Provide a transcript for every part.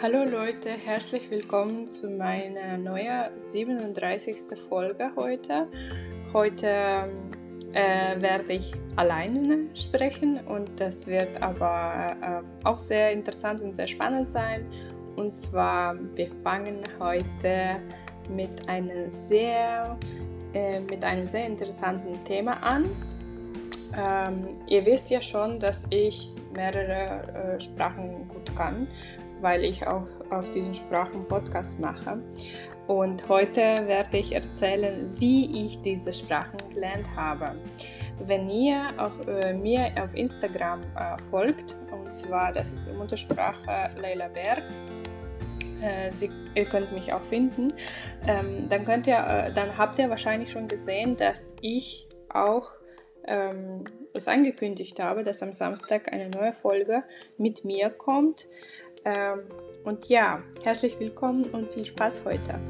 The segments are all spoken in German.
Hallo Leute, herzlich willkommen zu meiner neuen 37. Folge heute. Heute äh, werde ich alleine sprechen und das wird aber äh, auch sehr interessant und sehr spannend sein. Und zwar, wir fangen heute mit einem sehr, äh, mit einem sehr interessanten Thema an. Ähm, ihr wisst ja schon, dass ich mehrere äh, Sprachen gut kann weil ich auch auf diesen Sprachen Podcast mache. Und heute werde ich erzählen, wie ich diese Sprachen gelernt habe. Wenn ihr auf, äh, mir auf Instagram äh, folgt, und zwar das ist Muttersprache Leila Berg, äh, Sie, ihr könnt mich auch finden, ähm, dann, könnt ihr, äh, dann habt ihr wahrscheinlich schon gesehen, dass ich auch ähm, angekündigt habe, dass am Samstag eine neue Folge mit mir kommt. Ähm, und ja, herzlich willkommen und viel Spaß heute.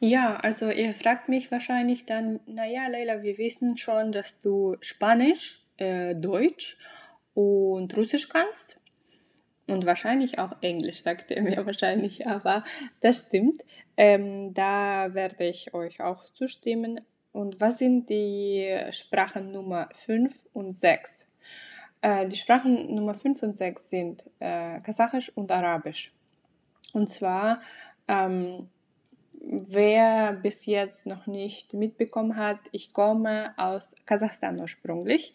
Ja, also ihr fragt mich wahrscheinlich dann, naja, Leila, wir wissen schon, dass du Spanisch, äh, Deutsch und Russisch kannst. Und wahrscheinlich auch Englisch, sagt er mir wahrscheinlich, aber das stimmt. Ähm, da werde ich euch auch zustimmen. Und was sind die Sprachen Nummer 5 und 6? Äh, die Sprachen Nummer 5 und 6 sind äh, Kasachisch und Arabisch. Und zwar, ähm, wer bis jetzt noch nicht mitbekommen hat, ich komme aus Kasachstan ursprünglich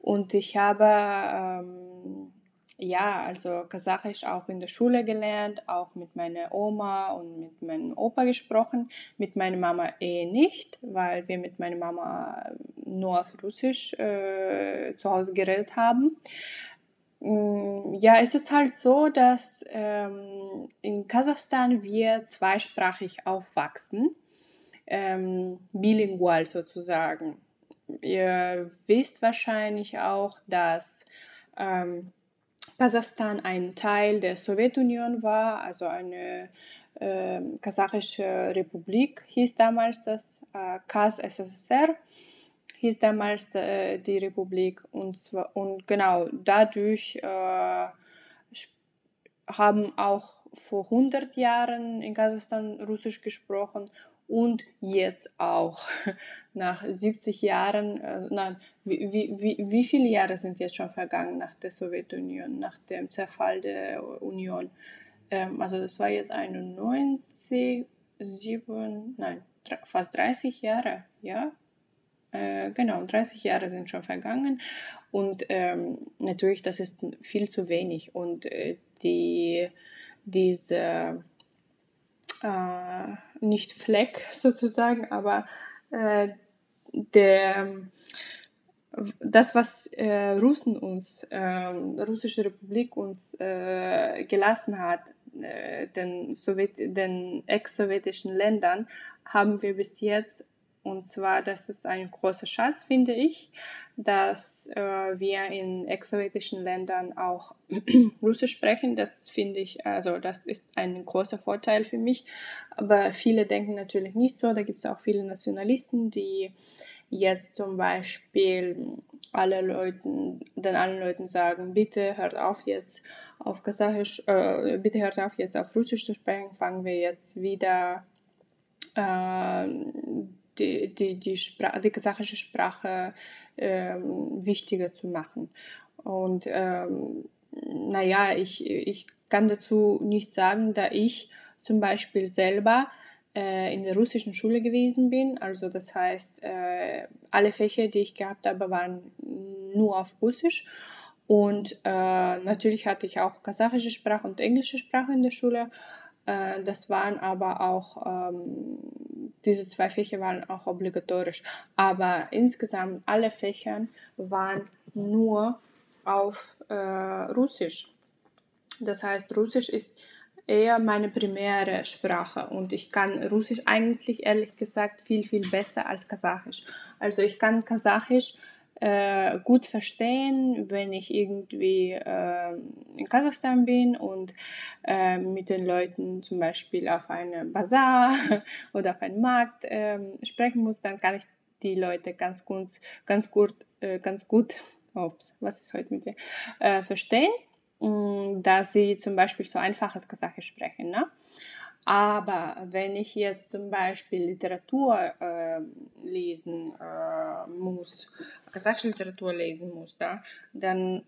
und ich habe ähm, ja, also Kasachisch auch in der Schule gelernt, auch mit meiner Oma und mit meinem Opa gesprochen, mit meiner Mama eh nicht, weil wir mit meiner Mama nur auf Russisch äh, zu Hause geredet haben. Mm, ja, es ist halt so, dass ähm, in Kasachstan wir zweisprachig aufwachsen, ähm, bilingual sozusagen. Ihr wisst wahrscheinlich auch, dass ähm, Kasachstan ein Teil der Sowjetunion war, also eine äh, kasachische Republik hieß damals das äh, KSSR hieß damals äh, die Republik. Und zwar und genau dadurch äh, haben auch vor 100 Jahren in Kasachstan Russisch gesprochen und jetzt auch nach 70 Jahren, äh, nein, wie, wie, wie, viele Jahre sind jetzt schon vergangen nach der Sowjetunion, nach dem Zerfall der Union? Ähm, also das war jetzt 91, 7, nein, fast 30 Jahre, ja? Äh, genau, 30 Jahre sind schon vergangen und ähm, natürlich, das ist viel zu wenig und äh, die, diese äh, nicht Fleck sozusagen, aber äh, der, das, was äh, Russen uns, äh, Russische Republik uns äh, gelassen hat, äh, den, den ex-sowjetischen Ländern, haben wir bis jetzt und zwar, das ist ein großer Schatz, finde ich, dass äh, wir in ex-sowjetischen Ländern auch Russisch sprechen. Das finde ich, also das ist ein großer Vorteil für mich. Aber viele denken natürlich nicht so. Da gibt es auch viele Nationalisten, die jetzt zum Beispiel alle Leuten, den allen Leuten sagen, bitte hört auf jetzt auf Kasachisch, äh, bitte hört auf jetzt auf Russisch zu sprechen, fangen wir jetzt wieder äh, die, die, die, Spra die kasachische Sprache ähm, wichtiger zu machen. Und ähm, naja, ich, ich kann dazu nichts sagen, da ich zum Beispiel selber äh, in der russischen Schule gewesen bin. Also das heißt, äh, alle Fächer, die ich gehabt habe, waren nur auf Russisch. Und äh, natürlich hatte ich auch kasachische Sprache und englische Sprache in der Schule. Äh, das waren aber auch, ähm, diese zwei Fächer waren auch obligatorisch. Aber insgesamt alle Fächer waren nur auf äh, Russisch. Das heißt, Russisch ist eher meine primäre Sprache und ich kann Russisch eigentlich ehrlich gesagt viel, viel besser als Kasachisch. Also ich kann Kasachisch äh, gut verstehen, wenn ich irgendwie äh, in Kasachstan bin und äh, mit den Leuten zum Beispiel auf einem Bazar oder auf einem Markt ähm, sprechen muss, dann kann ich die Leute ganz gut, ganz gut, äh, ganz gut ups, was ist heute mit mir, äh, verstehen, mm, dass sie zum Beispiel so einfaches Kasachisch sprechen. Ne? Aber wenn ich jetzt zum Beispiel Literatur äh, lesen äh, muss, kasachische Literatur lesen muss, da, dann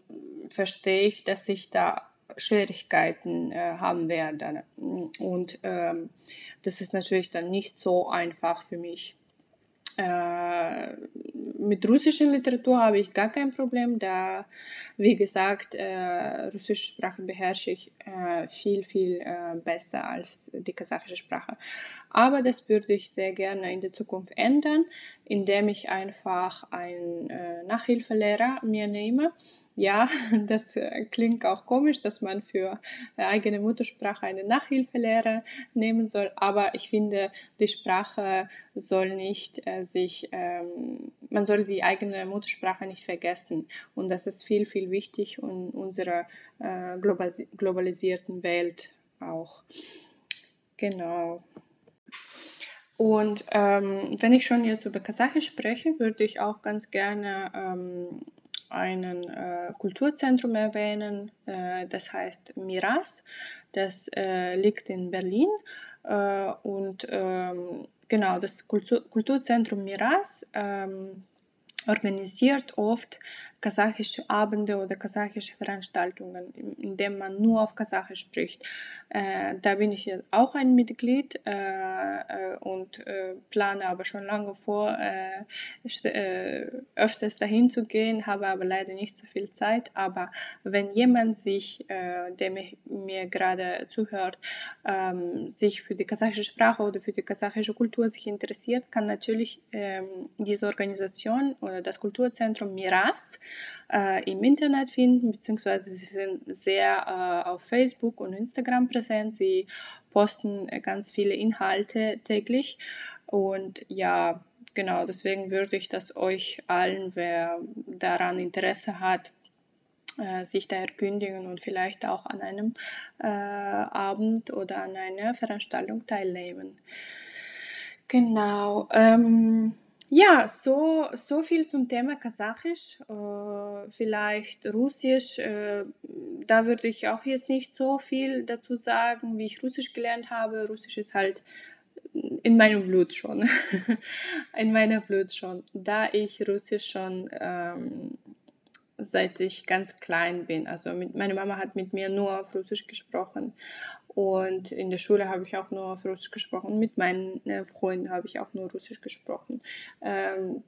verstehe ich, dass ich da Schwierigkeiten äh, haben werde. Und ähm, das ist natürlich dann nicht so einfach für mich. Äh, mit russischer Literatur habe ich gar kein Problem, da, wie gesagt, äh, russische Sprache beherrsche ich äh, viel, viel äh, besser als die kasachische Sprache. Aber das würde ich sehr gerne in der Zukunft ändern, indem ich einfach einen äh, Nachhilfelehrer mir nehme ja, das äh, klingt auch komisch, dass man für äh, eigene Muttersprache eine Nachhilfelehre nehmen soll, aber ich finde, die Sprache soll nicht äh, sich, ähm, man soll die eigene Muttersprache nicht vergessen und das ist viel, viel wichtig in unserer äh, globalisierten Welt auch. Genau. Und ähm, wenn ich schon jetzt über Kasachisch spreche, würde ich auch ganz gerne ähm, einen äh, Kulturzentrum erwähnen, äh, das heißt Miras. Das äh, liegt in Berlin äh, und ähm, genau das Kultur Kulturzentrum Miras ähm, organisiert oft kasachische Abende oder kasachische Veranstaltungen, in denen man nur auf Kasachisch spricht. Äh, da bin ich auch ein Mitglied äh, äh und äh, plane aber schon lange vor, äh, öfters dahin zu gehen, habe aber leider nicht so viel Zeit. Aber wenn jemand sich, der mir, mir gerade zuhört, ähm, sich für die kasachische Sprache oder für die kasachische Kultur sich interessiert, kann natürlich ähm, diese Organisation oder das Kulturzentrum Miras äh, im Internet finden, beziehungsweise sie sind sehr äh, auf Facebook und Instagram präsent. Sie posten äh, ganz viele Inhalte täglich und ja, genau, deswegen würde ich das euch allen, wer daran Interesse hat, äh, sich da erkündigen und vielleicht auch an einem äh, Abend oder an einer Veranstaltung teilnehmen. Genau. Ähm, ja, so, so viel zum Thema Kasachisch, äh, vielleicht Russisch. Äh, da würde ich auch jetzt nicht so viel dazu sagen, wie ich Russisch gelernt habe. Russisch ist halt in meinem Blut schon. in meinem Blut schon. Da ich Russisch schon ähm, seit ich ganz klein bin. Also mit, meine Mama hat mit mir nur auf Russisch gesprochen und in der Schule habe ich auch nur auf Russisch gesprochen. Mit meinen äh, Freunden habe ich auch nur Russisch gesprochen. Ähm,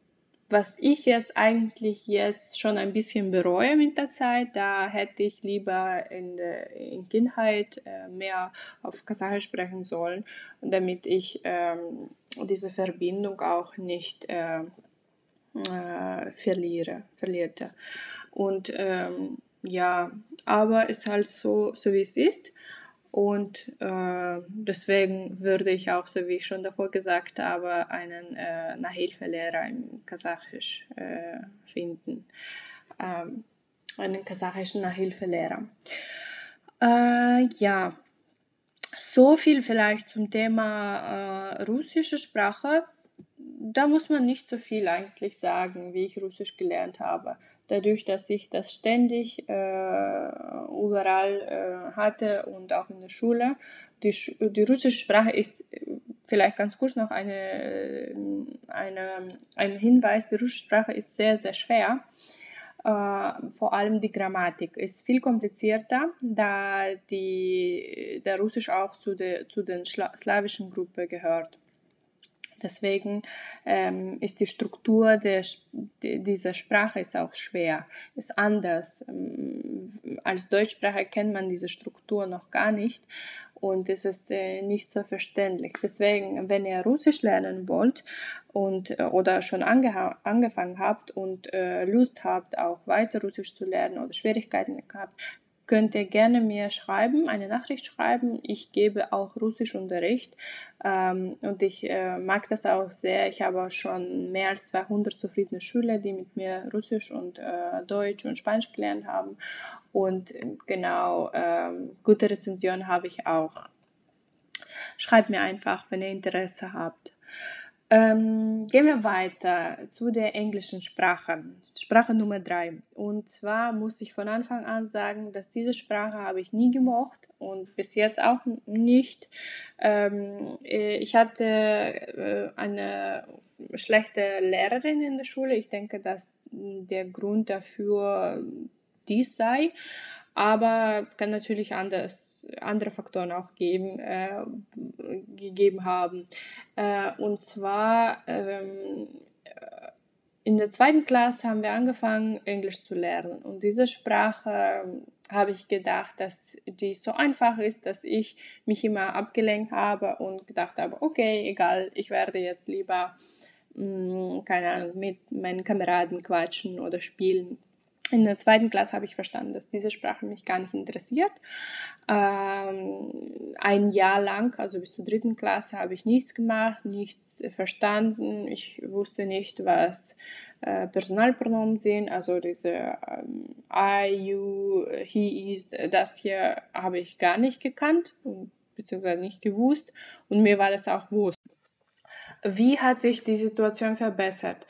was ich jetzt eigentlich jetzt schon ein bisschen bereue mit der Zeit, da hätte ich lieber in der in Kindheit äh, mehr auf Kasachisch sprechen sollen, damit ich ähm, diese Verbindung auch nicht äh, äh, verliere, verlierte. Und ähm, ja, aber es ist halt so, so wie es ist. Und äh, deswegen würde ich auch, so wie ich schon davor gesagt habe, einen äh, Nachhilfelehrer im Kasachisch äh, finden. Ähm, einen kasachischen Nachhilfelehrer. Äh, ja, so viel vielleicht zum Thema äh, russische Sprache da muss man nicht so viel eigentlich sagen, wie ich Russisch gelernt habe. Dadurch, dass ich das ständig äh, überall äh, hatte und auch in der Schule. Die, die russische Sprache ist vielleicht ganz kurz noch eine, eine, ein Hinweis, die russische Sprache ist sehr, sehr schwer. Uh, vor allem die Grammatik ist viel komplizierter, da die, der Russisch auch zu, der, zu den slawischen Gruppe gehört. Deswegen ähm, ist die Struktur der, dieser Sprache ist auch schwer, ist anders. Ähm, als Deutschsprache kennt man diese Struktur noch gar nicht und es ist äh, nicht so verständlich. Deswegen, wenn ihr Russisch lernen wollt und äh, oder schon ange angefangen habt und äh, Lust habt, auch weiter Russisch zu lernen oder Schwierigkeiten habt, könnt ihr gerne mir schreiben, eine Nachricht schreiben. Ich gebe auch Russischunterricht ähm, und ich äh, mag das auch sehr. Ich habe auch schon mehr als 200 zufriedene Schüler, die mit mir Russisch und äh, Deutsch und Spanisch gelernt haben. Und genau, äh, gute Rezensionen habe ich auch. Schreibt mir einfach, wenn ihr Interesse habt. Ähm, gehen wir weiter zu der englischen Sprache. Sprache Nummer drei. Und zwar muss ich von Anfang an sagen, dass diese Sprache habe ich nie gemocht und bis jetzt auch nicht. Ähm, äh, ich hatte äh, eine schlechte Lehrerin in der Schule. Ich denke, dass der Grund dafür dies sei aber kann natürlich anders, andere Faktoren auch geben, äh, gegeben haben. Äh, und zwar ähm, in der zweiten Klasse haben wir angefangen, Englisch zu lernen. Und diese Sprache ähm, habe ich gedacht, dass die so einfach ist, dass ich mich immer abgelenkt habe und gedacht habe, okay, egal, ich werde jetzt lieber, mm, keine Ahnung, mit meinen Kameraden quatschen oder spielen. In der zweiten Klasse habe ich verstanden, dass diese Sprache mich gar nicht interessiert. Ähm, ein Jahr lang, also bis zur dritten Klasse, habe ich nichts gemacht, nichts verstanden. Ich wusste nicht, was äh, Personalpronomen sind, also diese ähm, I, you, he, is, das hier habe ich gar nicht gekannt, beziehungsweise nicht gewusst und mir war das auch wurscht. Wie hat sich die Situation verbessert?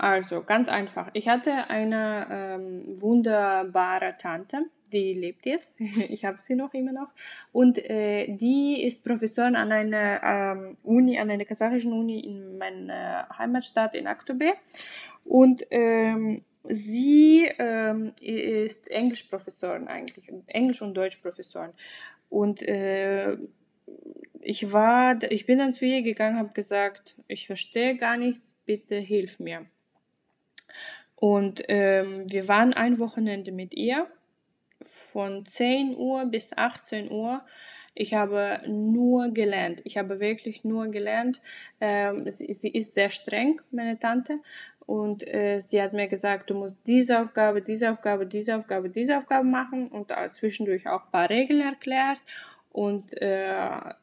Also ganz einfach. Ich hatte eine ähm, wunderbare Tante, die lebt jetzt. ich habe sie noch immer noch. Und äh, die ist Professorin an einer ähm, Uni, an einer kasachischen Uni in meiner Heimatstadt in Aktobe. Und ähm, sie ähm, ist Englischprofessorin eigentlich, Englisch- und Deutschprofessorin. Und äh, ich war, ich bin dann zu ihr gegangen, habe gesagt, ich verstehe gar nichts, bitte hilf mir. Und ähm, wir waren ein Wochenende mit ihr von 10 Uhr bis 18 Uhr. Ich habe nur gelernt. Ich habe wirklich nur gelernt. Ähm, sie, sie, ist sehr streng, meine Tante. Und äh, sie hat mir gesagt, du musst diese Aufgabe, diese Aufgabe, diese Aufgabe, diese Aufgabe machen und zwischendurch auch ein paar Regeln erklärt. Und äh,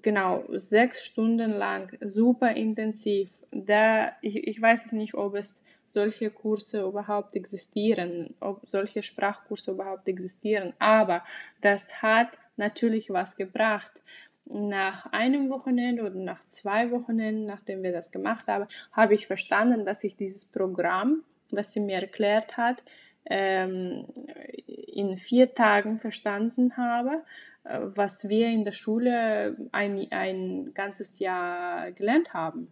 genau, sechs Stunden lang, super intensiv. Da, ich, ich weiß es nicht, ob es solche Kurse überhaupt existieren, ob solche Sprachkurse überhaupt existieren, aber das hat natürlich was gebracht. Nach einem Wochenende oder nach zwei Wochenenden, nachdem wir das gemacht haben, habe ich verstanden, dass ich dieses Programm, was sie mir erklärt hat, ähm, in vier Tagen verstanden habe äh, was wir in der Schule ein, ein ganzes Jahr gelernt haben.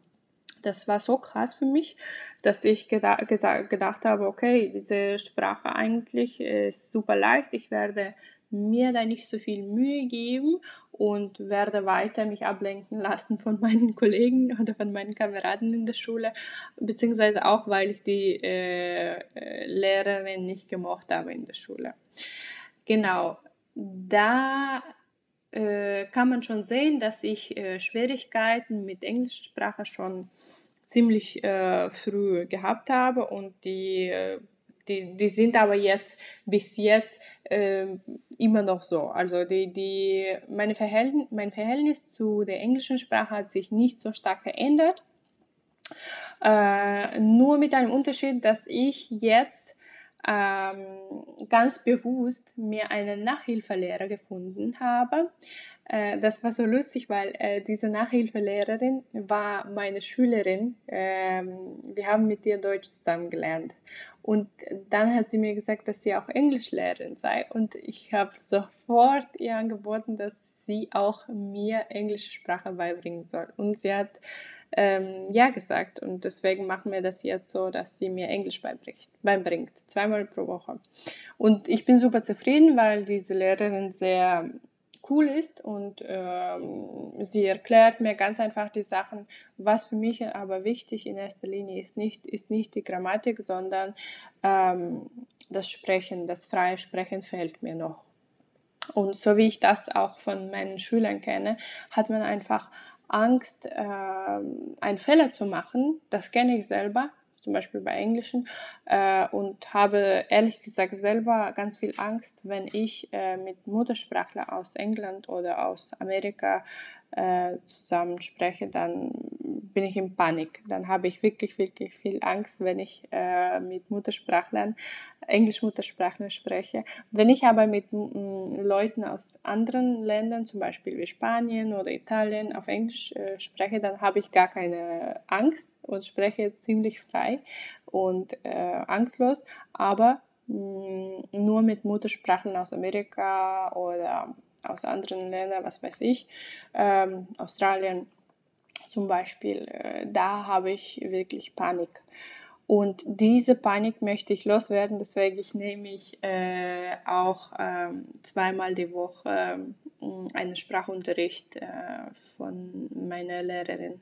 Das war so krass für mich, dass ich geda gedacht habe, okay, diese Sprache eigentlich ist super leicht. Ich werde mir da nicht so viel Mühe geben und werde weiter mich ablenken lassen von meinen Kollegen oder von meinen Kameraden in der Schule, beziehungsweise auch, weil ich die äh, äh Lehrerin nicht gemocht habe in der Schule. Genau, da äh, kann man schon sehen, dass ich äh, Schwierigkeiten mit englischer Sprache schon ziemlich äh, früh gehabt habe und die, äh, die, die sind aber jetzt bis jetzt ähm, immer noch so. Also die, die, meine Verhältnis, mein Verhältnis zu der englischen Sprache hat sich nicht so stark verändert. Äh, nur mit einem Unterschied, dass ich jetzt ähm, ganz bewusst mir einen Nachhilfelehrer gefunden habe. Äh, das war so lustig, weil äh, diese Nachhilfelehrerin war meine Schülerin. Ähm, wir haben mit ihr Deutsch zusammen gelernt. Und dann hat sie mir gesagt, dass sie auch Englischlehrerin sei. Und ich habe sofort ihr angeboten, dass sie auch mir englische Sprache beibringen soll. Und sie hat ähm, ja gesagt. Und deswegen machen wir das jetzt so, dass sie mir Englisch beibringt, beibringt, zweimal pro Woche. Und ich bin super zufrieden, weil diese Lehrerin sehr cool ist und ähm, sie erklärt mir ganz einfach die Sachen. Was für mich aber wichtig in erster Linie ist nicht, ist nicht die Grammatik, sondern ähm, das Sprechen, das freie Sprechen fehlt mir noch. Und so wie ich das auch von meinen Schülern kenne, hat man einfach Angst, äh, einen Fehler zu machen. Das kenne ich selber, zum Beispiel bei Englischen, äh, und habe ehrlich gesagt selber ganz viel Angst, wenn ich äh, mit Muttersprachler aus England oder aus Amerika äh, zusammen spreche, dann bin ich in Panik. Dann habe ich wirklich, wirklich viel Angst, wenn ich äh, mit Muttersprachlern, Englisch-Muttersprachlern spreche. Wenn ich aber mit Leuten aus anderen Ländern, zum Beispiel wie Spanien oder Italien, auf Englisch äh, spreche, dann habe ich gar keine Angst und spreche ziemlich frei und äh, angstlos. Aber mh, nur mit Muttersprachlern aus Amerika oder aus anderen Ländern, was weiß ich, ähm, Australien zum Beispiel, äh, da habe ich wirklich Panik. Und diese Panik möchte ich loswerden, deswegen nehme ich äh, auch äh, zweimal die Woche äh, einen Sprachunterricht äh, von meiner Lehrerin.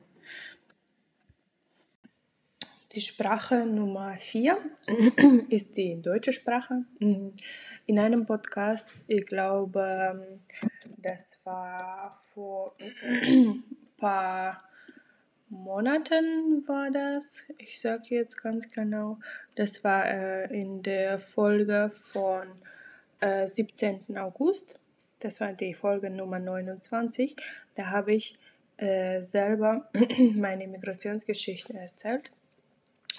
Die Sprache Nummer vier ist die deutsche Sprache. In einem Podcast, ich glaube, das war vor ein paar Monaten war das. Ich sage jetzt ganz genau, das war äh, in der Folge von äh, 17. August. Das war die Folge Nummer 29. Da habe ich äh, selber meine Migrationsgeschichte erzählt,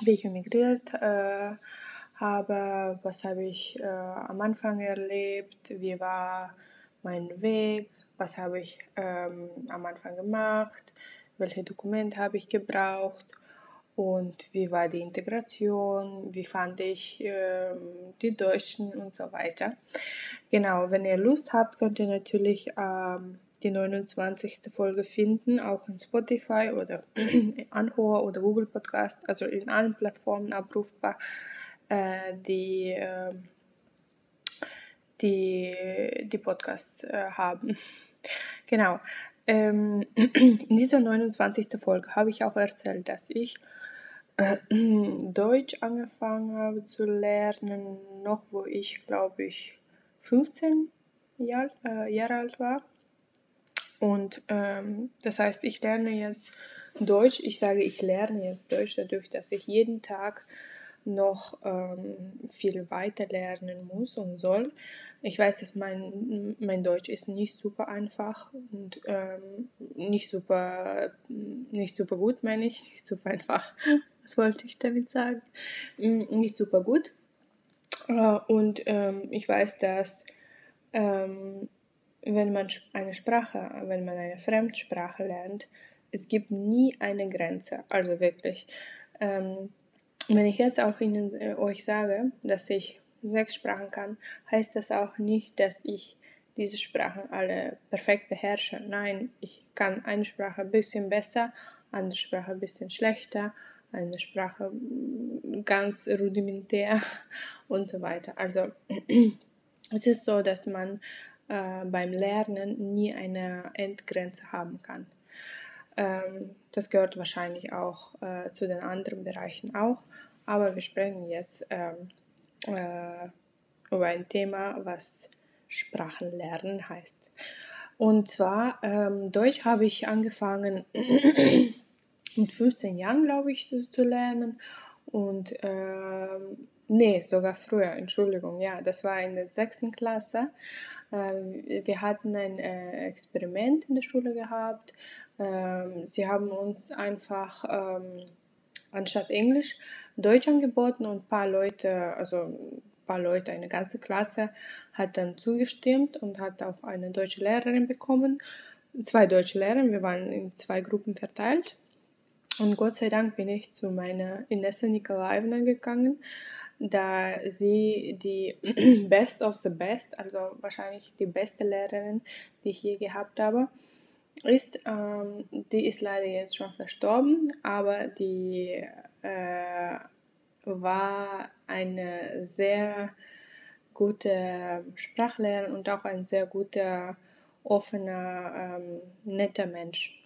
wie ich emigriert äh, habe, was habe ich äh, am Anfang erlebt, wie war mein Weg, was habe ich ähm, am Anfang gemacht, welche Dokumente habe ich gebraucht und wie war die Integration, wie fand ich äh, die Deutschen und so weiter. Genau, wenn ihr Lust habt, könnt ihr natürlich ähm, die 29. Folge finden, auch in Spotify oder Anhor oder Google Podcast, also in allen Plattformen abrufbar, äh, die, äh, die die Podcasts äh, haben. genau. Ähm, in dieser 29. Folge habe ich auch erzählt, dass ich äh, Deutsch angefangen habe zu lernen, noch wo ich, glaube ich, 15 Jahr, äh, Jahre alt war. Und ähm, das heißt, ich lerne jetzt Deutsch. Ich sage, ich lerne jetzt Deutsch dadurch, dass ich jeden Tag noch ähm, viel weiter lernen muss und soll. Ich weiß, dass mein, mein Deutsch ist nicht super einfach und ähm, nicht super nicht super gut, meine ich, nicht super einfach. Was wollte ich damit sagen? Mm, nicht super gut. Äh, und ähm, ich weiß, dass ähm, wenn man eine Sprache, wenn man eine Fremdsprache lernt, es gibt nie eine Grenze. Also wirklich. Ähm, wenn ich jetzt auch Ihnen, äh, euch sage, dass ich sechs Sprachen kann, heißt das auch nicht, dass ich diese Sprachen alle perfekt beherrsche. Nein, ich kann eine Sprache ein bisschen besser, andere Sprache ein bisschen schlechter, eine Sprache mm, ganz rudimentär und so weiter. Also es ist so, dass man äh, beim Lernen nie eine Endgrenze haben kann. Ähm, das gehört wahrscheinlich auch äh, zu den anderen Bereichen auch. Aber wir sprechen jetzt ähm, äh, über ein Thema, was Sprachenlernen heißt. Und zwar, ähm, Deutsch habe ich angefangen mit 15 Jahren, glaube ich, zu, zu lernen. Und ähm, nee, sogar früher, Entschuldigung, ja, das war in der sechsten Klasse. Ähm, wir hatten ein äh, Experiment in der Schule gehabt. Ähm, sie haben uns einfach ähm, anstatt Englisch Deutsch angeboten und ein paar Leute, also ein paar Leute, eine ganze Klasse hat dann zugestimmt und hat auch eine deutsche Lehrerin bekommen. Zwei deutsche Lehrer, wir waren in zwei Gruppen verteilt. Und Gott sei Dank bin ich zu meiner Inessa Nikolaevna gegangen, da sie die Best of the Best, also wahrscheinlich die beste Lehrerin, die ich je gehabt habe, ist. Ähm, die ist leider jetzt schon verstorben, aber die äh, war eine sehr gute Sprachlehrerin und auch ein sehr guter, offener, ähm, netter Mensch.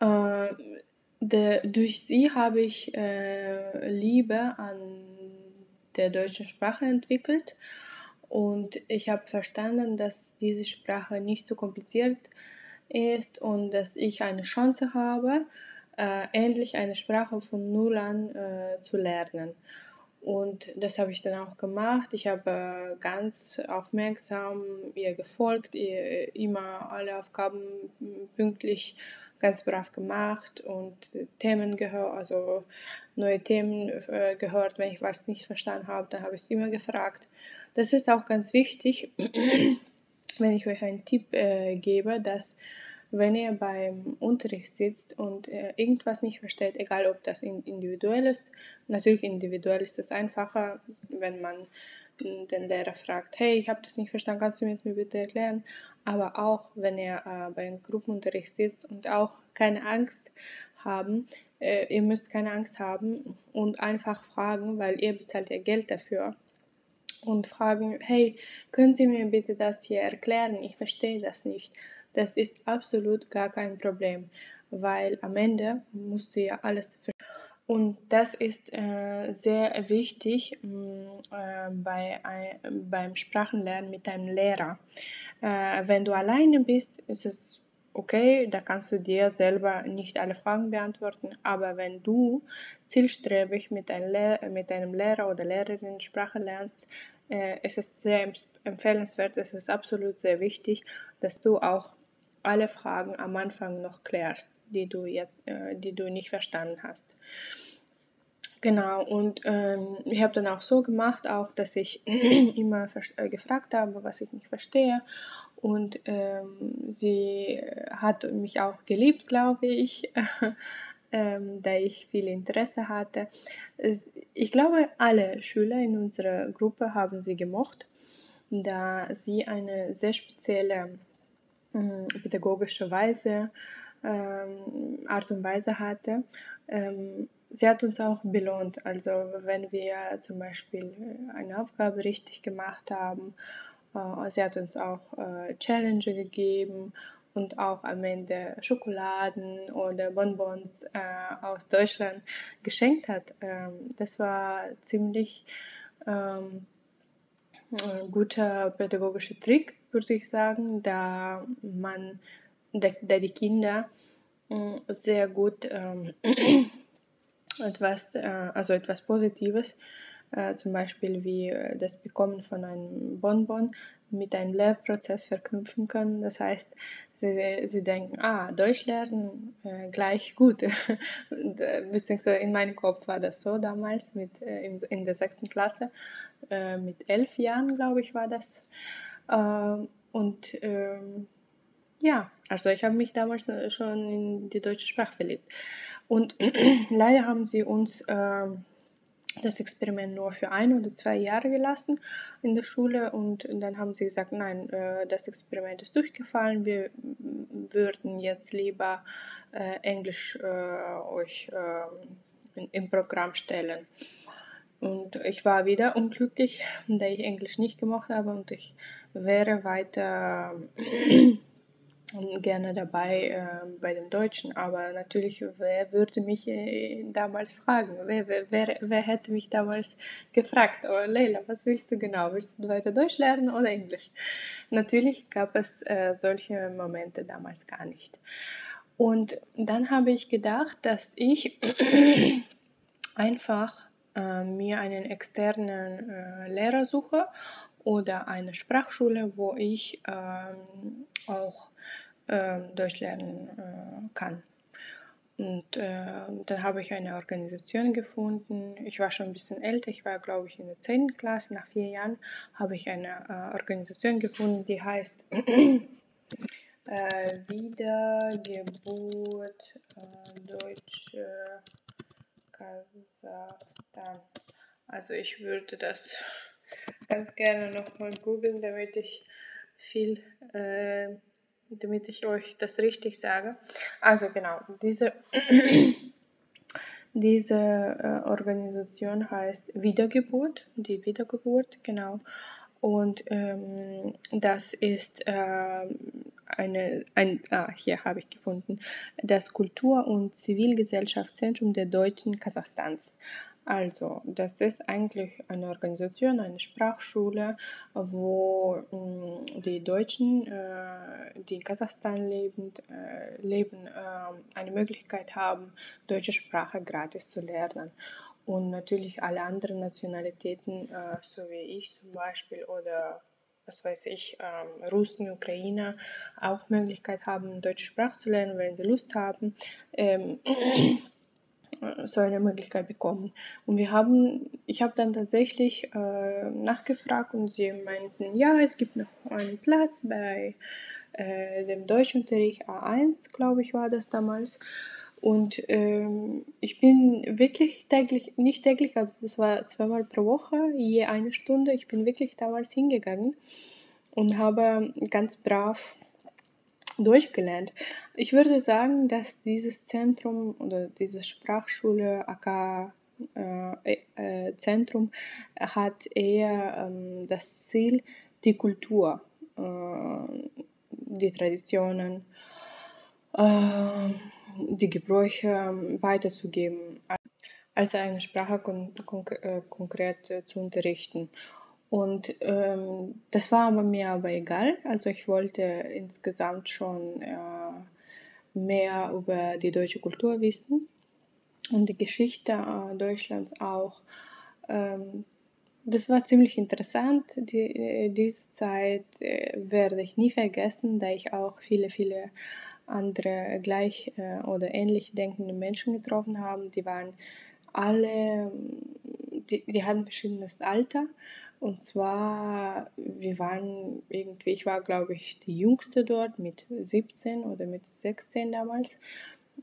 Äh, de, durch sie habe ich äh, Liebe an der deutschen Sprache entwickelt und ich habe verstanden, dass diese Sprache nicht so kompliziert ist und dass ich eine Chance habe, äh, endlich eine Sprache von Null an äh, zu lernen. Und das habe ich dann auch gemacht. Ich habe ganz aufmerksam ihr gefolgt, ihr immer alle Aufgaben pünktlich, ganz brav gemacht und Themen gehört, also neue Themen äh, gehört. Wenn ich was nicht verstanden habe, dann habe ich es immer gefragt. Das ist auch ganz wichtig, wenn ich euch einen Tipp äh, gebe, dass wenn ihr beim Unterricht sitzt und äh, irgendwas nicht versteht, egal ob das individuell ist, natürlich individuell ist es einfacher, wenn man den Lehrer fragt, hey, ich habe das nicht verstanden, kannst du mir das bitte erklären? Aber auch wenn ihr äh, beim Gruppenunterricht sitzt und auch keine Angst haben, äh, ihr müsst keine Angst haben und einfach fragen, weil ihr bezahlt ja Geld dafür und fragen, hey, können Sie mir bitte das hier erklären? Ich verstehe das nicht. Das ist absolut gar kein Problem, weil am Ende musst du ja alles. Und das ist äh, sehr wichtig mh, äh, bei, ein, beim Sprachenlernen mit deinem Lehrer. Äh, wenn du alleine bist, ist es okay, da kannst du dir selber nicht alle Fragen beantworten, aber wenn du zielstrebig mit, ein Lehr mit deinem Lehrer oder Lehrerin Sprache lernst, äh, ist es sehr empfehlenswert, es ist absolut sehr wichtig, dass du auch alle Fragen am Anfang noch klärst, die du jetzt, äh, die du nicht verstanden hast. Genau, und ähm, ich habe dann auch so gemacht, auch, dass ich immer äh, gefragt habe, was ich nicht verstehe. Und ähm, sie hat mich auch geliebt, glaube ich, ähm, da ich viel Interesse hatte. Ich glaube, alle Schüler in unserer Gruppe haben sie gemocht, da sie eine sehr spezielle pädagogische Weise, ähm, Art und Weise hatte. Ähm, sie hat uns auch belohnt. Also wenn wir zum Beispiel eine Aufgabe richtig gemacht haben, äh, sie hat uns auch äh, Challenge gegeben und auch am Ende Schokoladen oder Bonbons äh, aus Deutschland geschenkt hat. Ähm, das war ziemlich ähm, ein guter pädagogischer Trick, würde ich sagen, da man, da, da die Kinder äh, sehr gut ähm, etwas, äh, also etwas Positives äh, zum Beispiel wie äh, das Bekommen von einem Bonbon mit einem Lehrprozess verknüpfen können. Das heißt, sie, sie denken, ah, Deutsch lernen äh, gleich gut. Äh, beziehungsweise in meinem Kopf war das so damals mit, äh, in, der sechsten Klasse. Mit elf Jahren, glaube ich, war das. Ähm, und ähm, ja, also ich habe mich damals schon in die deutsche Sprache verliebt. Und leider haben sie uns ähm, das Experiment nur für ein oder zwei Jahre gelassen in der Schule und dann haben sie gesagt, nein, äh, das Experiment ist durchgefallen, wir würden jetzt lieber äh, Englisch äh, euch im Programm stellen. Und ich war wieder unglücklich, da ich Englisch nicht gemacht habe und ich wäre weiter gerne dabei äh, bei den Deutschen, aber natürlich, wer würde mich äh, damals fragen? Wer, wer, wer, wer, hätte mich damals gefragt? Oh, Leila, was willst du genau? Willst du weiter Deutsch lernen oder Englisch? Natürlich gab es äh, solche Momente damals gar nicht. Und dann habe ich gedacht, dass ich einfach äh, mir einen externen äh, Lehrer suche oder eine Sprachschule, wo ich ähm, auch äh, Deutsch lernen äh, kann. Und äh, dann habe ich eine Organisation gefunden. Ich war schon ein bisschen älter, ich war glaube ich in der 10. Klasse. Nach vier Jahren habe ich eine äh, Organisation gefunden, die heißt äh, Wiedergeburt Deutsche Kasachstan. Also ich würde das ganz gerne nochmal googeln, damit ich viel äh, damit ich euch das richtig sage. Also genau, diese, diese äh, Organisation heißt Wiedergeburt, die Wiedergeburt, genau. Und ähm, das ist äh, eine, ein, ah, hier habe ich gefunden, das Kultur- und Zivilgesellschaftszentrum der Deutschen Kasachstans. Also, das ist eigentlich eine Organisation, eine Sprachschule, wo mh, mm, die Deutschen, äh, die in Kasachstan leben, äh, leben äh, eine Möglichkeit haben, deutsche Sprache gratis zu lernen. Und natürlich alle anderen Nationalitäten, äh, so wie ich zum Beispiel oder was weiß ich, ähm, Russen, Ukrainer auch Möglichkeit haben, deutsche Sprache zu lernen, wenn sie Lust haben. Ähm, so eine Möglichkeit bekommen. Und wir haben, ich habe dann tatsächlich äh, nachgefragt und sie meinten, ja, es gibt noch einen Platz bei äh, dem Deutschunterricht A1, glaube ich, war das damals. Und ähm, ich bin wirklich täglich, nicht täglich, also das war zweimal pro Woche, je eine Stunde. Ich bin wirklich damals hingegangen und habe ganz brav durchgelernt. Ich würde sagen, dass dieses Zentrum oder diese Sprachschule AK äh, äh, Zentrum hat eher ähm, das Ziel, die Kultur, äh, die Traditionen, äh, die Gebräuche weiterzugeben, als eine Sprache kon kon äh, konkret zu unterrichten. Und ähm, das war aber mir aber egal. Also ich wollte insgesamt schon äh, mehr über die deutsche Kultur wissen und die Geschichte äh, Deutschlands auch. Ähm, das war ziemlich interessant. Die, äh, diese Zeit äh, werde ich nie vergessen, da ich auch viele, viele andere gleich äh, oder ähnlich denkende Menschen getroffen habe. Die waren alle, die, die hatten verschiedenes Alter und zwar, wir waren irgendwie, ich war glaube ich die jüngste dort mit 17 oder mit 16 damals.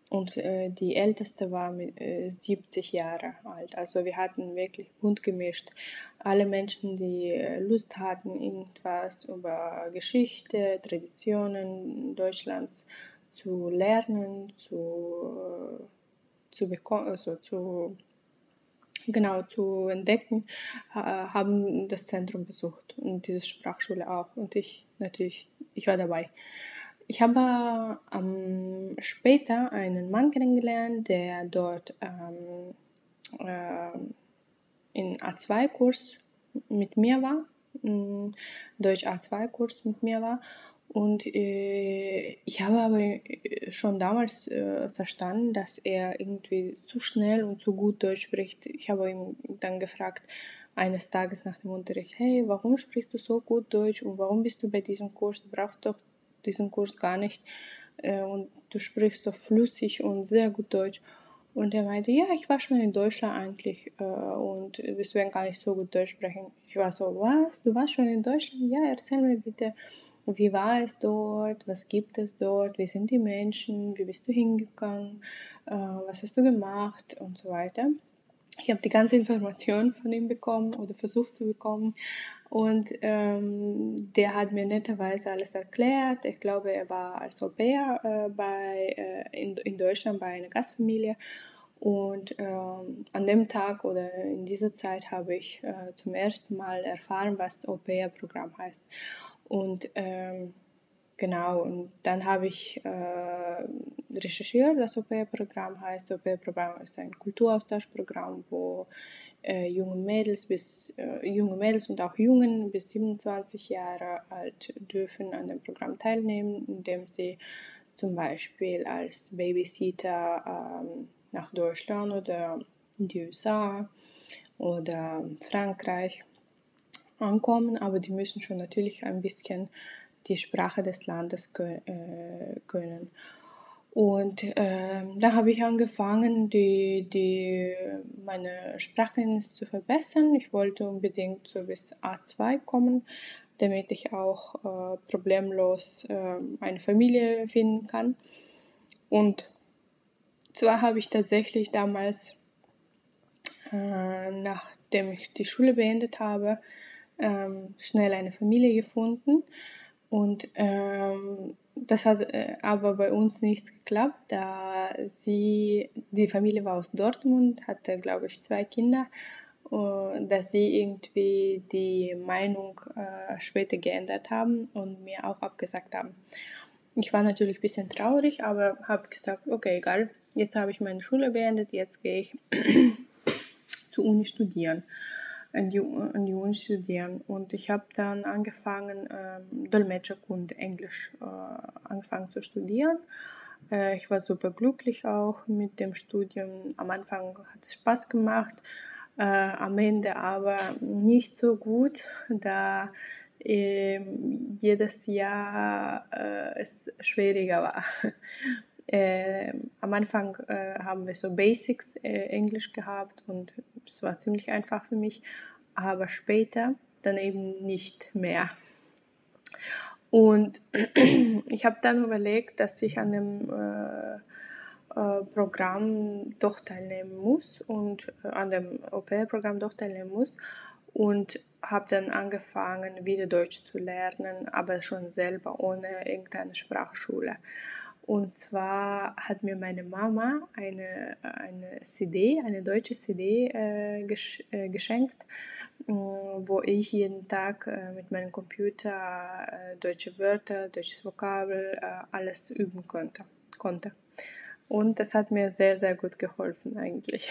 Und äh, die älteste war mit äh, 70 Jahre alt. Also wir hatten wirklich bunt gemischt. Alle Menschen, die äh, Lust hatten, irgendwas über Geschichte, Traditionen Deutschlands zu lernen, zu, zu bekommen, also zu genau zu entdecken, haben das Zentrum besucht und diese Sprachschule auch. Und ich natürlich, ich war dabei. Ich habe ähm, später einen Mann kennengelernt, der dort ähm, äh, in A2-Kurs mit mir war, Deutsch A2-Kurs mit mir war und äh, ich habe aber äh, schon damals äh, verstanden, dass er irgendwie zu schnell und zu gut Deutsch spricht. Ich habe ihn dann gefragt, eines Tages nach dem Unterricht, hey, warum sprichst du so gut Deutsch und warum bist du bei diesem Kurs? Du brauchst doch diesen Kurs gar nicht äh, und du sprichst so flüssig und sehr gut Deutsch. Und er meinte, ja, ich war schon in Deutschland eigentlich äh, und deswegen kann ich so gut Deutsch sprechen. Ich war so, was? Du warst schon in Deutschland? Ja, erzähl mir bitte wie war es dort? Was gibt es dort? Wie sind die Menschen? Wie bist du hingegangen? Äh, was hast du gemacht? Und so weiter. Ich habe die ganze Information von ihm bekommen oder versucht zu bekommen. Und ähm, der hat mir netterweise alles erklärt. Ich glaube, er war als Au pair äh, bei, äh, in, in Deutschland bei einer Gastfamilie. Und ähm, an dem Tag oder in dieser Zeit habe ich äh, zum ersten Mal erfahren, was das Au-pair-Programm heißt. Und ähm, genau, und dann habe ich äh, recherchiert, das Au-pair-Programm heißt. Au-pair-Programm ist ein Kulturaustauschprogramm, wo äh, junge Mädels bis äh, junge Mädels und auch Jungen bis 27 Jahre alt dürfen an dem Programm teilnehmen, indem sie zum Beispiel als Babysitter ähm, nach Deutschland oder die USA oder Frankreich ankommen, aber die müssen schon natürlich ein bisschen die Sprache des Landes äh, können. Und äh, da habe ich angefangen, die, die, meine Sprachkenntnis zu verbessern. Ich wollte unbedingt so bis A2 kommen, damit ich auch äh, problemlos äh, eine Familie finden kann. Und zwar habe ich tatsächlich damals, äh, nachdem ich die Schule beendet habe, ähm, schnell eine Familie gefunden. Und ähm, das hat äh, aber bei uns nichts geklappt, da sie, die Familie war aus Dortmund, hatte, glaube ich, zwei Kinder, äh, dass sie irgendwie die Meinung äh, später geändert haben und mir auch abgesagt haben. Ich war natürlich ein bisschen traurig, aber habe gesagt, okay, egal, jetzt habe ich meine Schule beendet, jetzt gehe ich zur Uni studieren, in die, Uni studieren. Und ich habe dann angefangen, ähm, Dolmetscherkunde Englisch äh, angefangen zu studieren. Äh, ich war super glücklich auch mit dem Studium. Am Anfang hat es Spaß gemacht, äh, am Ende aber nicht so gut, da äh, jedes Jahr äh, es schwieriger war. Äh, am Anfang äh, haben wir so Basics äh, Englisch gehabt und es war ziemlich einfach für mich, aber später dann eben nicht mehr. Und ich habe dann überlegt, dass ich an dem äh, äh, Programm doch teilnehmen muss und äh, an dem Au-pair-Programm doch teilnehmen muss und habe dann angefangen, wieder Deutsch zu lernen, aber schon selber ohne irgendeine Sprachschule. Und zwar hat mir meine Mama eine, eine CD, eine deutsche CD äh, gesch äh, geschenkt, äh, wo ich jeden Tag äh, mit meinem Computer äh, deutsche Wörter, deutsches Vokabel, äh, alles üben konnte, konnte. Und das hat mir sehr, sehr gut geholfen eigentlich.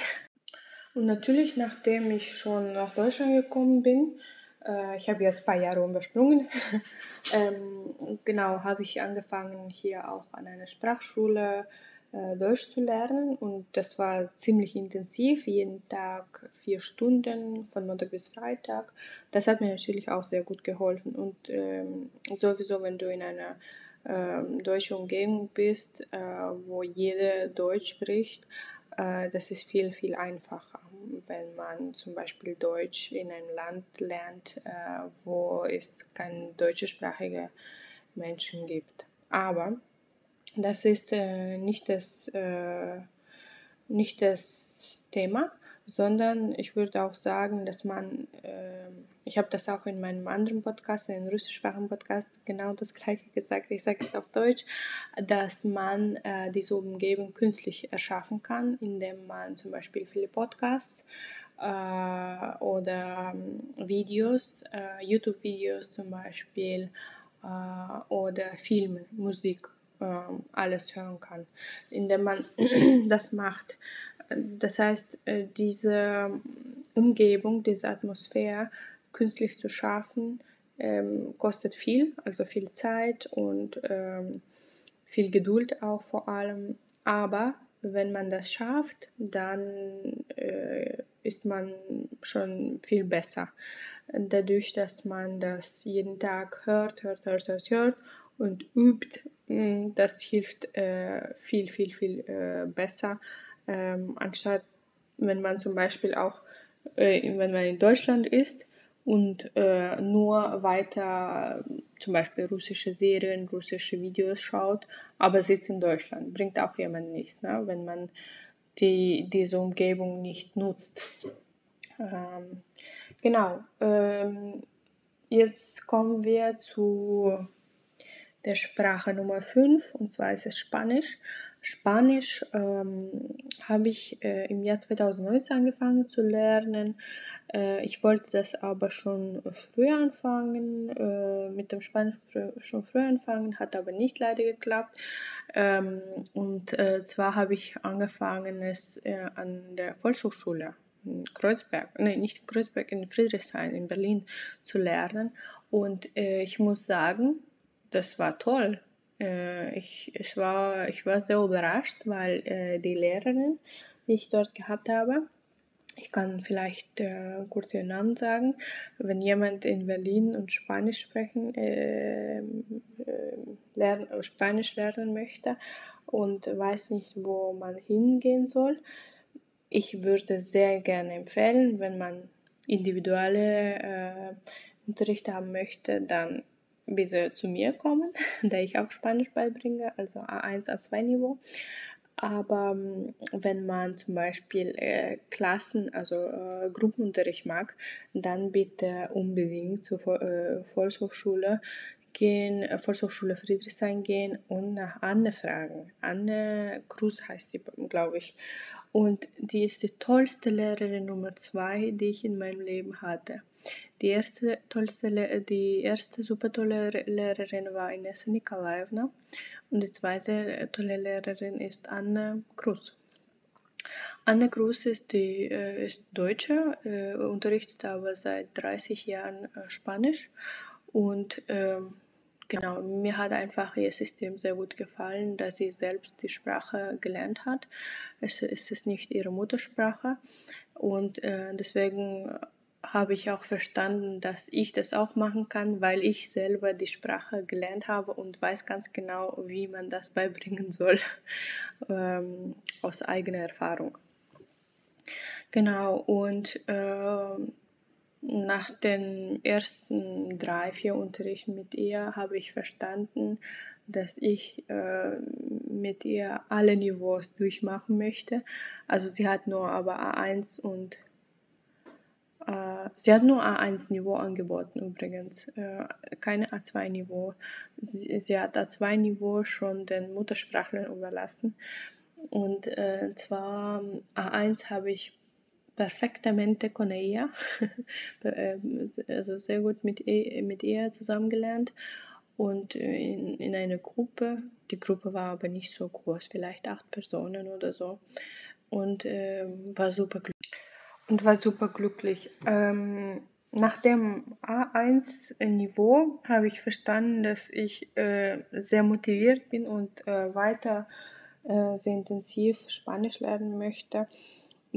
Und natürlich, nachdem ich schon nach Deutschland gekommen bin, äh, ich habe jetzt ein paar Jahre übersprungen. ähm, genau, habe ich angefangen, hier auch an einer Sprachschule äh, Deutsch zu lernen. Und das war ziemlich intensiv, jeden Tag vier Stunden, von Montag bis Freitag. Das hat mir natürlich auch sehr gut geholfen. Und ähm, sowieso, wenn du in einer ähm, deutschen Umgebung bist, äh, wo jeder Deutsch spricht, das ist viel, viel einfacher, wenn man zum Beispiel Deutsch in einem Land lernt, äh, wo es keine deutschsprachige Menschen gibt. Aber das ist äh, nicht, das, nicht das Thema, sondern ich würde auch sagen, dass man, äh, ich habe das auch in meinem anderen Podcast, in russischsprachigen Podcast, genau das gleiche gesagt, ich sage es auf Deutsch, dass man äh, diese Umgebung künstlich erschaffen kann, indem man zum Beispiel viele Podcasts äh, oder ähm, Videos, äh, YouTube-Videos zum Beispiel äh, oder Filme, Musik ähm, alles hören kann, indem man das macht. Das heißt, äh, diese Umgebung, diese Atmosphäre künstlich zu schaffen, ähm, kostet viel, also viel Zeit und ähm, viel Geduld auch vor allem. Aber wenn man das schafft, dann äh, ist man schon viel besser. Dadurch, dass man das jeden Tag hört, hört, hört, hört, hört und übt, mm, das hilft äh, viel, viel, viel äh, besser, ähm, anstatt wenn man zum Beispiel auch, äh, wenn man in Deutschland ist und äh, nur weiter zum Beispiel russische Serien, russische Videos schaut, aber sitzt in Deutschland, bringt auch jemand nichts, ne? wenn man die, diese Umgebung nicht nutzt. Ähm, genau. Ähm, jetzt kommen wir zu der Sprache Nummer 5 und zwar ist es Spanisch. Spanisch ähm, habe ich äh, im Jahr 2019 angefangen zu lernen. Äh, ich wollte das aber schon früher anfangen, äh, mit dem Spanisch fr schon früher anfangen, hat aber nicht leider geklappt. Ähm, und äh, zwar habe ich angefangen es äh, an der Volkshochschule in Kreuzberg, nein, nicht in Kreuzberg, in Friedrichshain in Berlin zu lernen. Und äh, ich muss sagen, das war toll. Äh, ich, ich, war, ich war sehr überrascht, weil äh, die Lehrerin, die ich dort gehabt habe, ich kann vielleicht äh, kurz ihren Namen sagen. Wenn jemand in Berlin und Spanisch sprechen, äh, äh, lernen, Spanisch lernen möchte und weiß nicht, wo man hingehen soll, ich würde sehr gerne empfehlen, wenn man individuelle äh, Unterricht haben möchte, dann bitte zu mir kommen, da ich auch Spanisch beibringe, also A1, A2 Niveau. Aber ähm, wenn man zum Beispiel äh, Klassen, also äh, Gruppenunterricht mag, dann bitte unbedingt zur äh, Volkshochschule gehen, äh, Volkshochschule Friedrichshain gehen und nach Anne fragen. Anne Cruz heißt sie, glaube ich. Und die ist die tollste Lehrerin Nummer zwei, die ich in meinem Leben hatte. Die erste, tollste, die erste super tolle Lehrerin war Inessa Nikolaevna und die zweite tolle Lehrerin ist Anne Cruz. Anne Kruse ist, die, äh, ist Deutsche, äh, unterrichtet aber seit 30 Jahren äh, Spanisch. Und ähm, genau, mir hat einfach ihr System sehr gut gefallen, dass sie selbst die Sprache gelernt hat. Es, ist nicht ihre Muttersprache. Und äh, deswegen habe ich auch verstanden, dass ich das auch machen kann, weil ich selber die Sprache gelernt habe und weiß ganz genau, wie man das beibringen soll, ähm, aus eigener Erfahrung. Genau, und äh, nach den ersten drei, vier Unterrichten mit ihr habe ich verstanden, dass ich äh, mit ihr alle Niveaus durchmachen möchte. Also sie hat nur aber A1 und äh, sie hat nur A1-Niveau angeboten übrigens, äh, keine A2-Niveau. Sie, sie, hat A2-Niveau schon den Muttersprachlern überlassen. Und äh, zwar A1 habe ich perfektamente con ella, also sehr gut mit, mit ihr zusammengelernt und in, in einer Gruppe. Die Gruppe war aber nicht so groß, vielleicht acht Personen oder so und äh, war super glücklich. Und war super glücklich. Ähm, nach dem A1-Niveau habe ich verstanden, dass ich äh, sehr motiviert bin und äh, weiter äh, sehr intensiv Spanisch lernen möchte.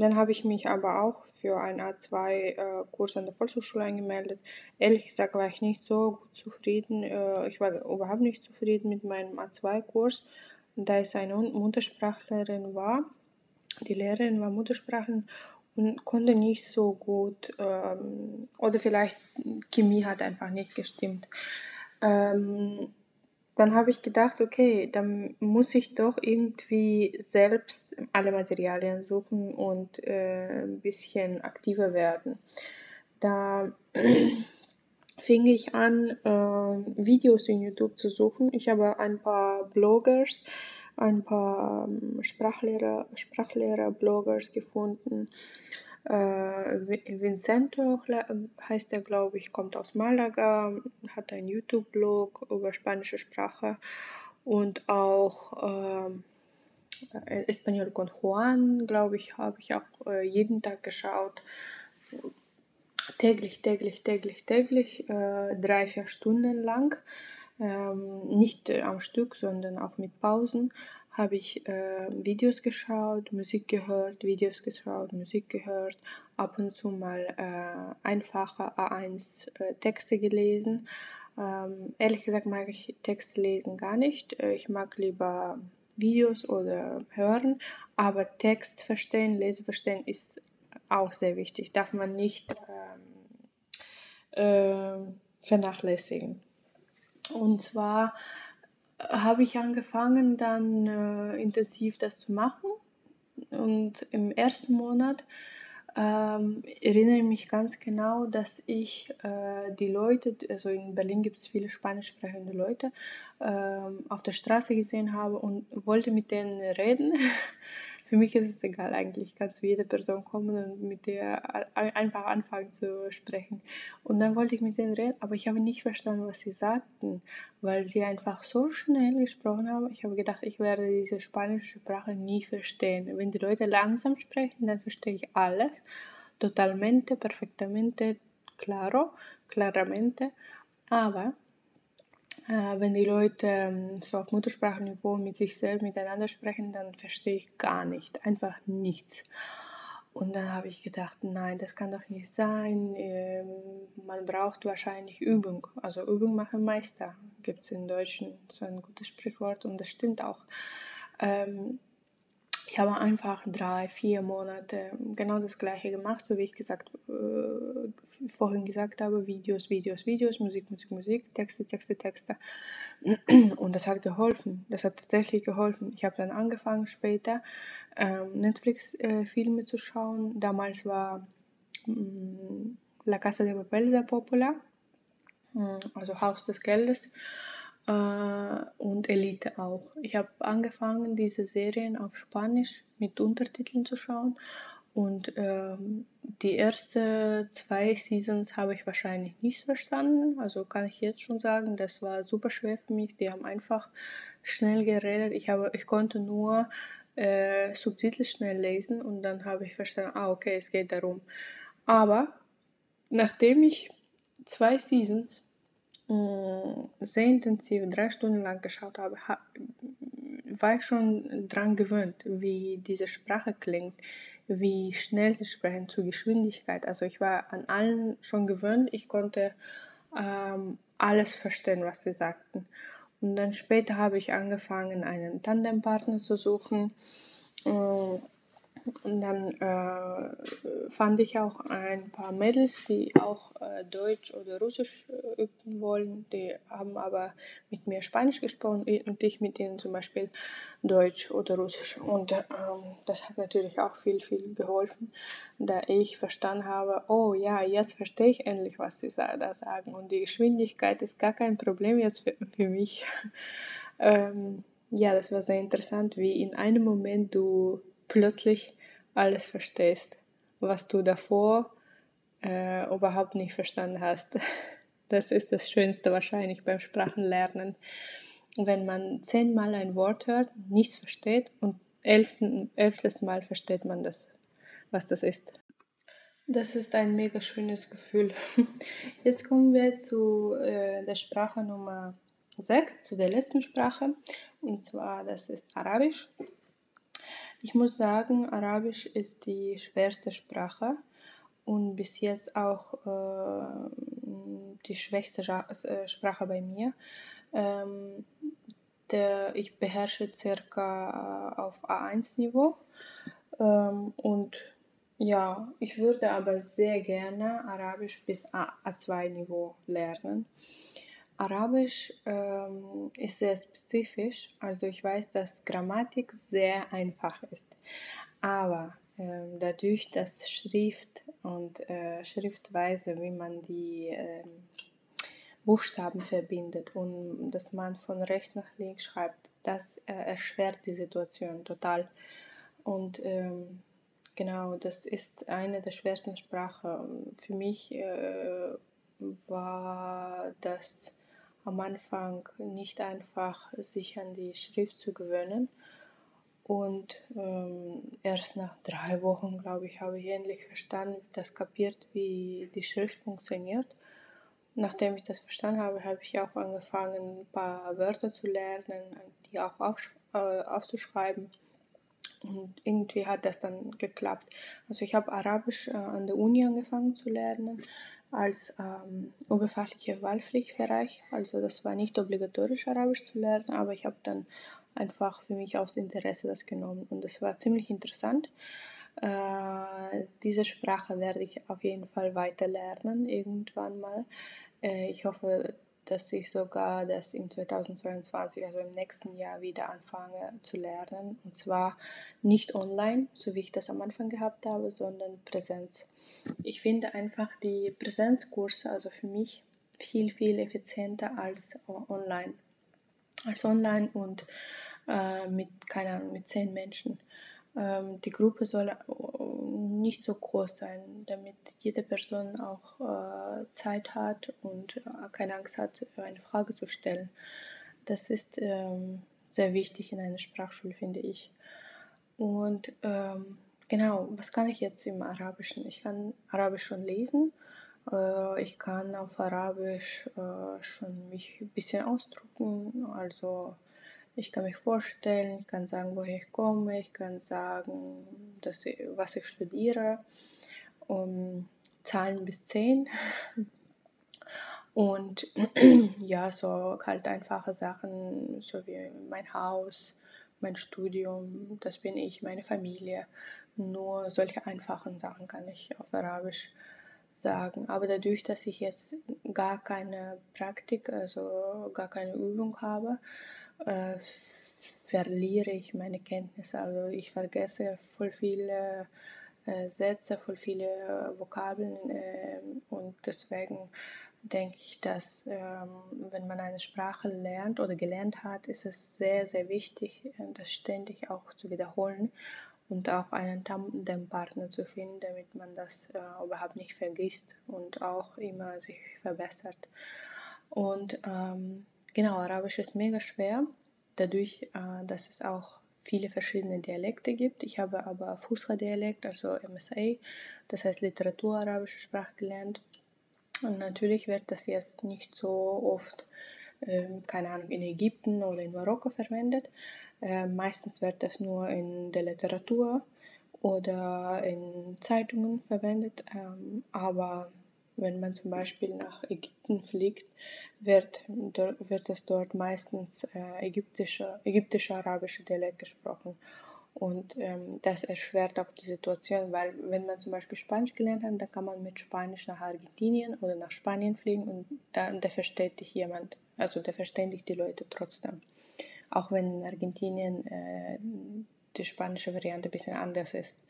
Dann habe ich mich aber auch für einen A2-Kurs an der Volkshochschule angemeldet. Ehrlich gesagt war ich nicht so gut zufrieden. Äh, ich war überhaupt nicht zufrieden mit meinem A2-Kurs, da es eine Muttersprachlerin war. Die Lehrerin war Muttersprachlerin und konnte nicht so gut, ähm, oder vielleicht Chemie hat einfach nicht gestimmt. Ähm, dann habe ich gedacht, okay, dann muss ich doch irgendwie selbst alle Materialien suchen und äh, ein bisschen aktiver werden. Da fing ich an, äh, Videos in YouTube zu suchen. Ich habe ein paar Bloggers, ein paar ähm, Sprachlehrer, Sprachlehrer, Bloggers gefunden äh, Vincento heißt er, glaube ich, kommt aus Malaga, hat einen YouTube-Blog über spanische Sprache und auch äh, Espanol con Juan, glaube ich, habe ich auch äh, jeden Tag geschaut. Täglich, täglich, täglich, täglich, äh, drei, vier Stunden lang. Ähm, nicht am Stück, sondern auch mit Pausen habe ich äh, Videos geschaut, Musik gehört, Videos geschaut, Musik gehört, ab und zu mal äh, einfache A1 äh, Texte gelesen. Ähm, ehrlich gesagt mag ich Texte lesen gar nicht. Äh, ich mag lieber Videos oder hören, aber Text verstehen, Lese verstehen ist auch sehr wichtig. Darf man nicht ähm, äh, vernachlässigen. Und zwar habe ich angefangen, dann äh, intensiv das zu machen. Und im ersten Monat ähm, erinnere ich mich ganz genau, dass ich äh, die Leute, also in Berlin gibt es viele spanisch sprechende Leute, äh, auf der Straße gesehen habe und wollte mit denen reden. Für mich ist es egal eigentlich, kann zu jeder Person kommen und mit der einfach anfangen zu sprechen. Und dann wollte ich mit denen reden, aber ich habe nicht verstanden, was sie sagten, weil sie einfach so schnell gesprochen haben. Ich habe gedacht, ich werde diese spanische Sprache nie verstehen. Wenn die Leute langsam sprechen, dann verstehe ich alles. Totalmente, perfectamente, claro, claramente. Aber wenn die Leute ähm, so auf Muttersprachenniveau mit sich selbst miteinander sprechen, dann verstehe ich gar nicht, einfach nichts. Und dann habe ich gedacht, nein, das kann doch nicht sein. Ähm, man braucht wahrscheinlich Übung. Also Übung machen Meister, gibt es in Deutschen so ein gutes Sprichwort und das stimmt auch. Ich habe einfach drei, vier Monate genau das gleiche gemacht, so wie ich gesagt, äh, vorhin gesagt habe, Videos, Videos, Videos, Musik, Musik, Musik, Texte, Texte, Texte. Und das hat geholfen, das hat tatsächlich geholfen. Ich habe dann angefangen später ähm, Netflix-Filme äh, zu schauen. Damals war äh, La Casa de Papel sehr populär, also Haus des Geldes äh, und Elite auch. Ich habe angefangen, diese Serien auf Spanisch mit Untertiteln zu schauen und ähm, die ersten zwei Seasons habe ich wahrscheinlich nicht verstanden. Also kann ich jetzt schon sagen, das war super schwer für mich. Die haben einfach schnell geredet. Ich, habe, ich konnte nur äh, Subtitel schnell lesen und dann habe ich verstanden, ah, okay, es geht darum. Aber nachdem ich zwei Seasons sehr intensiv drei Stunden lang geschaut habe, ha war ich schon dran gewöhnt, wie diese Sprache klingt, wie schnell sie sprechen, zur Geschwindigkeit. Also ich war an allen schon gewöhnt, ich konnte ähm, alles verstehen, was sie sagten. Und dann später habe ich angefangen, einen Tandempartner zu suchen. Äh, und dann äh, fand ich auch ein paar Mädels, die auch äh, Deutsch oder Russisch äh, üben wollen. Die haben aber mit mir Spanisch gesprochen und ich mit ihnen zum Beispiel Deutsch oder Russisch. Und ähm, das hat natürlich auch viel, viel geholfen, da ich verstanden habe, oh ja, jetzt verstehe ich endlich, was sie da sagen. Und die Geschwindigkeit ist gar kein Problem jetzt für, für mich. ähm, ja, das war sehr interessant, wie in einem Moment du plötzlich alles verstehst, was du davor äh, überhaupt nicht verstanden hast. Das ist das Schönste wahrscheinlich beim Sprachenlernen. Wenn man zehnmal ein Wort hört, nichts versteht und elften, elftes Mal versteht man das, was das ist. Das ist ein mega schönes Gefühl. Jetzt kommen wir zu äh, der Sprache Nummer 6, zu der letzten Sprache. Und zwar, das ist Arabisch. Ich muss sagen, Arabisch ist die schwerste Sprache und bis jetzt auch äh, die schwächste äh, Sprache bei mir. Ähm, der, ich beherrsche circa auf A1-Niveau ähm, und ja, ich würde aber sehr gerne Arabisch bis A2-Niveau lernen. Arabisch ähm, ist sehr spezifisch, also ich weiß, dass Grammatik sehr einfach ist, aber ähm, dadurch, dass Schrift und äh, Schriftweise, wie man die äh, Buchstaben verbindet und dass man von rechts nach links schreibt, das äh, erschwert die Situation total. Und ähm, genau, das ist eine der schwersten Sprachen. Für mich äh, war das am Anfang nicht einfach, sich an die Schrift zu gewöhnen. Und ähm, erst nach drei Wochen, glaube ich, habe ich endlich verstanden, das kapiert, wie die Schrift funktioniert. Nachdem ich das verstanden habe, habe ich auch angefangen, ein paar Wörter zu lernen, die auch äh, aufzuschreiben. Und irgendwie hat das dann geklappt. Also ich habe Arabisch äh, an der Uni angefangen zu lernen, als ähm, oberflächlicher Wahlpflichtbereich. Also das war nicht obligatorisch, Arabisch zu lernen, aber ich habe dann einfach für mich aus Interesse das genommen und das war ziemlich interessant. Äh, diese Sprache werde ich auf jeden Fall weiter lernen, irgendwann mal. Äh, ich hoffe, dass ich sogar das im 2022, also im nächsten Jahr, wieder anfange zu lernen. Und zwar nicht online, so wie ich das am Anfang gehabt habe, sondern Präsenz. Ich finde einfach die Präsenzkurse, also für mich, viel, viel effizienter als online. Als online und äh, mit, keine Ahnung, mit zehn Menschen. Ähm, die Gruppe soll äh, nicht so groß sein, damit jede Person auch äh, Zeit hat und äh, keine Angst hat, eine Frage zu stellen. Das ist ähm, sehr wichtig in einer Sprachschule, finde ich. Und ähm, genau, was kann ich jetzt im Arabischen? Ich kann Arabisch schon lesen. Äh, ich kann auf Arabisch äh, schon mich ein bisschen ausdrucken, also ich kann mich vorstellen, ich kann sagen, woher ich komme, ich kann sagen, dass ich, was ich studiere, um Zahlen bis 10. Und ja, so halt einfache Sachen, so wie mein Haus, mein Studium, das bin ich, meine Familie. Nur solche einfachen Sachen kann ich auf Arabisch sagen. Aber dadurch, dass ich jetzt gar keine Praktik, also gar keine Übung habe, äh, verliere ich meine Kenntnisse. Also ich vergesse voll viele äh, Sätze, voll viele äh, Vokabeln äh, und deswegen denke ich, dass ähm, wenn man eine Sprache lernt oder gelernt hat, ist es sehr, sehr wichtig, äh, das ständig auch zu wiederholen und auch einen Tandempartner zu finden, damit man das äh, überhaupt nicht vergisst und auch immer sich verbessert. Und ähm, Genau, Arabisch ist mega schwer, dadurch, äh, dass es auch viele verschiedene Dialekte gibt. Ich habe aber Fusra-Dialekt, also MSA, das heißt Literatur-Arabische Sprache gelernt. Und natürlich wird das jetzt nicht so oft, äh, keine Ahnung, in Ägypten oder in Marokko verwendet. Äh, meistens wird das nur in der Literatur oder in Zeitungen verwendet, ähm, aber wenn man zum Beispiel nach Ägypten fliegt, wird, wird es dort meistens ägyptischer, ägyptischer arabischer Dialekt gesprochen. Und ähm, das erschwert auch die Situation, weil wenn man zum Beispiel Spanisch gelernt hat, dann kann man mit Spanisch nach Argentinien oder nach Spanien fliegen und da, da versteht dich jemand, also da verstehen dich die Leute trotzdem. Auch wenn in Argentinien äh, die spanische Variante ein bisschen anders ist.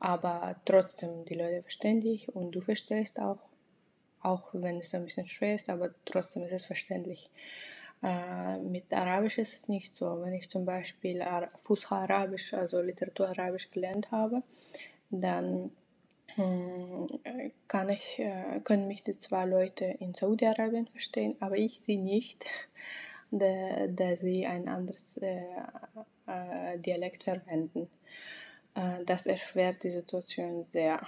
Aber trotzdem, die Leute verstehen dich und du verstehst auch auch wenn es ein bisschen schwer ist, aber trotzdem ist es verständlich. Äh, mit Arabisch ist es nicht so. Wenn ich zum Beispiel Ar Fusha Arabisch, also Literatur Arabisch gelernt habe, dann äh, kann ich, äh, können mich die zwei Leute in Saudi-Arabien verstehen, aber ich sie nicht, da, da sie ein anderes äh, äh, Dialekt verwenden. Das erschwert die Situation sehr.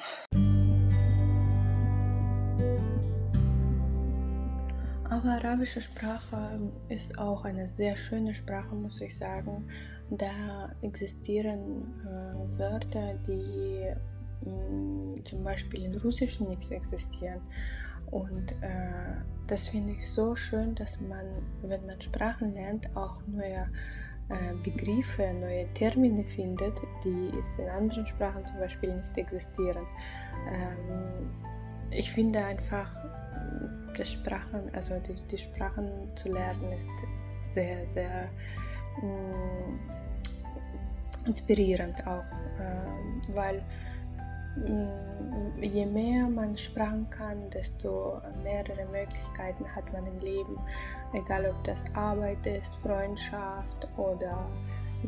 Aber arabische Sprache ist auch eine sehr schöne Sprache, muss ich sagen. Da existieren äh, Wörter, die mh, mm, zum Beispiel in Russisch nicht existieren. Und äh, das finde ich so schön, dass man, wenn man Sprachen lernt, auch neue äh, Begriffe, neue Termine findet, die es in anderen Sprachen zum Beispiel nicht existieren. Ähm, ich finde einfach, die Sprachen, also die, die Sprachen zu lernen, ist sehr, sehr mh, mm, inspirierend auch, äh, weil mh, mm, je mehr man Sprachen kann, desto mehrere Möglichkeiten hat man im Leben, egal ob das Arbeit ist, Freundschaft oder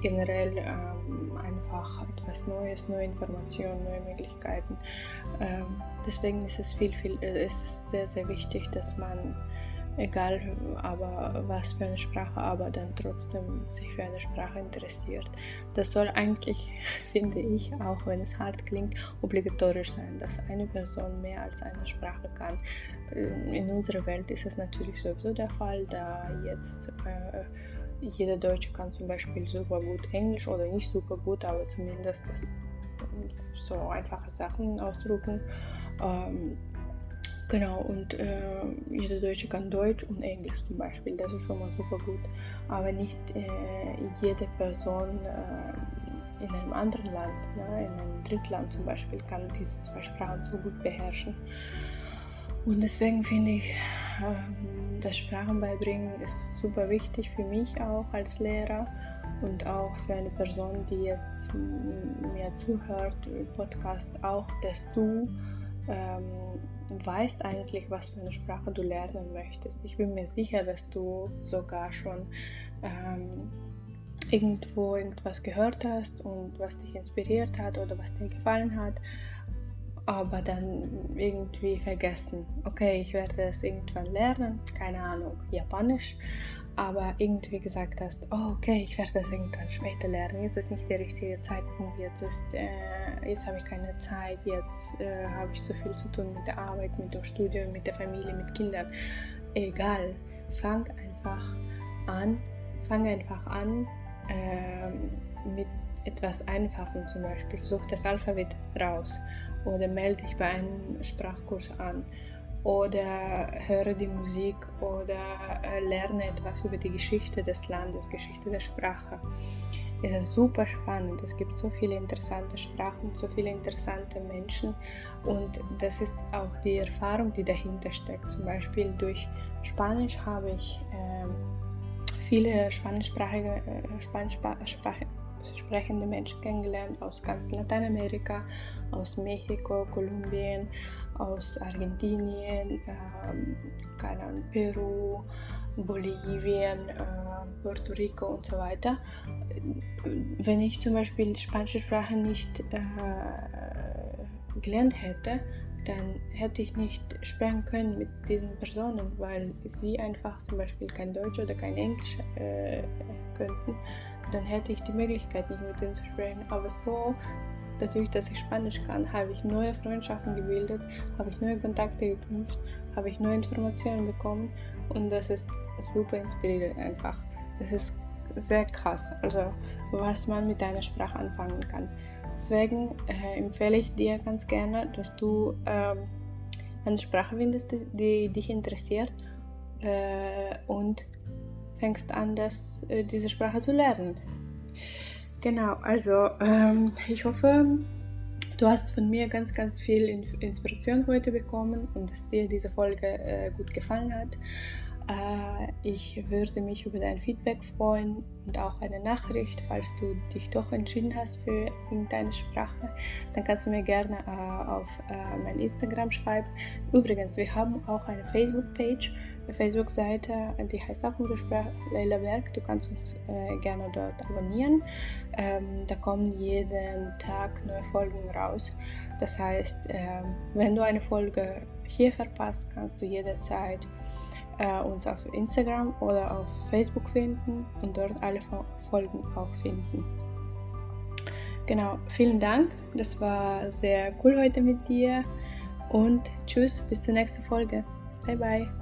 generell ähm, einfach etwas Neues, neue Informationen, neue Möglichkeiten. Ähm, deswegen ist es viel, viel, äh, ist es sehr, sehr wichtig, dass man, egal aber was für eine Sprache, aber dann trotzdem sich für eine Sprache interessiert. Das soll eigentlich, finde ich, auch wenn es hart klingt, obligatorisch sein, dass eine Person mehr als eine Sprache kann. Äh, in unserer Welt ist es natürlich sowieso der Fall, da jetzt äh, jeder Deutsche kann zum Beispiel super gut Englisch oder nicht super gut, aber zumindest das, so einfache Sachen ausdrucken. Ähm, genau, und äh, jeder Deutsche kann Deutsch und Englisch zum Beispiel, das ist schon mal super gut. Aber nicht äh, jede Person äh, in einem anderen Land, ne, in einem Drittland zum Beispiel, kann diese zwei Sprachen so gut beherrschen. Und deswegen finde ich, ähm, das Sprachenbeibringen ist super wichtig für mich auch als Lehrer und auch für eine Person, die jetzt mir zuhört im Podcast auch, dass du ähm, weißt eigentlich, was für eine Sprache du lernen möchtest. Ich bin mir sicher, dass du sogar schon ähm, irgendwo irgendwas gehört hast und was dich inspiriert hat oder was dir gefallen hat aber dann irgendwie vergessen. Okay, ich werde es irgendwann lernen, keine Ahnung, Japanisch, aber irgendwie gesagt hast, oh, okay, ich werde es irgendwann später lernen. Jetzt ist nicht der richtige Zeitpunkt, jetzt ist, äh, jetzt habe ich keine Zeit, jetzt äh, habe ich so viel zu tun mit der Arbeit, mit dem Studium, mit der Familie, mit Kindern. Egal, fang einfach an, fang einfach an äh, mit etwas Einfachem zum Beispiel. Such das Alphabet raus oder melde dich bei einem Sprachkurs an oder höre die Musik oder äh, lerne etwas über die Geschichte des Landes, Geschichte der Sprache. Es ist super spannend. Es gibt so viele interessante Sprachen, so viele interessante Menschen und das ist auch die Erfahrung, die dahinter steckt. Zum Beispiel durch Spanisch habe ich äh, viele spanischsprachige, äh, spanischsprachige sprechende Menschen kennengelernt aus ganz Lateinamerika, aus Mexiko, Kolumbien, aus Argentinien, ähm, Peru, Bolivien, äh, Puerto Rico und so weiter. Wenn ich zum Beispiel die spanische Sprache nicht äh, gelernt hätte, dann hätte ich nicht sprechen können mit diesen Personen, weil sie einfach zum Beispiel kein Deutsch oder kein Englisch äh, könnten. Dann hätte ich die Möglichkeit nicht mit ihnen zu sprechen. Aber so, dadurch, dass ich Spanisch kann, habe ich neue Freundschaften gebildet, habe ich neue Kontakte geknüpft, habe ich neue Informationen bekommen und das ist super inspirierend einfach. Das ist sehr krass, also was man mit deiner Sprache anfangen kann. Deswegen äh, empfehle ich dir ganz gerne, dass du ähm, eine Sprache findest, die dich interessiert äh, und fängst an, das, äh, diese Sprache zu lernen. Genau, also ähm, ich hoffe, du hast von mir ganz, ganz viel Inspiration heute bekommen und dass dir diese Folge äh, gut gefallen hat. Äh, ich würde mich über dein Feedback freuen und auch eine Nachricht, falls du dich doch entschieden hast für irgendeine Sprache. Dann kannst du mir gerne äh, auf äh, mein Instagram schreiben. Übrigens, wir haben auch eine Facebook-Page, eine Facebook-Seite, die heißt auch Muttersprache Leila Berg. Du kannst uns gerne dort abonnieren. Ähm, da kommen jeden Tag neue Folgen raus. Das heißt, ähm, wenn du eine Folge hier verpasst, kannst du jederzeit äh, uns auf Instagram oder auf Facebook finden und dort alle Folgen auch finden. Genau, vielen Dank. Das war sehr cool heute mit dir und tschüss, bis zur nächsten Folge. Bye bye.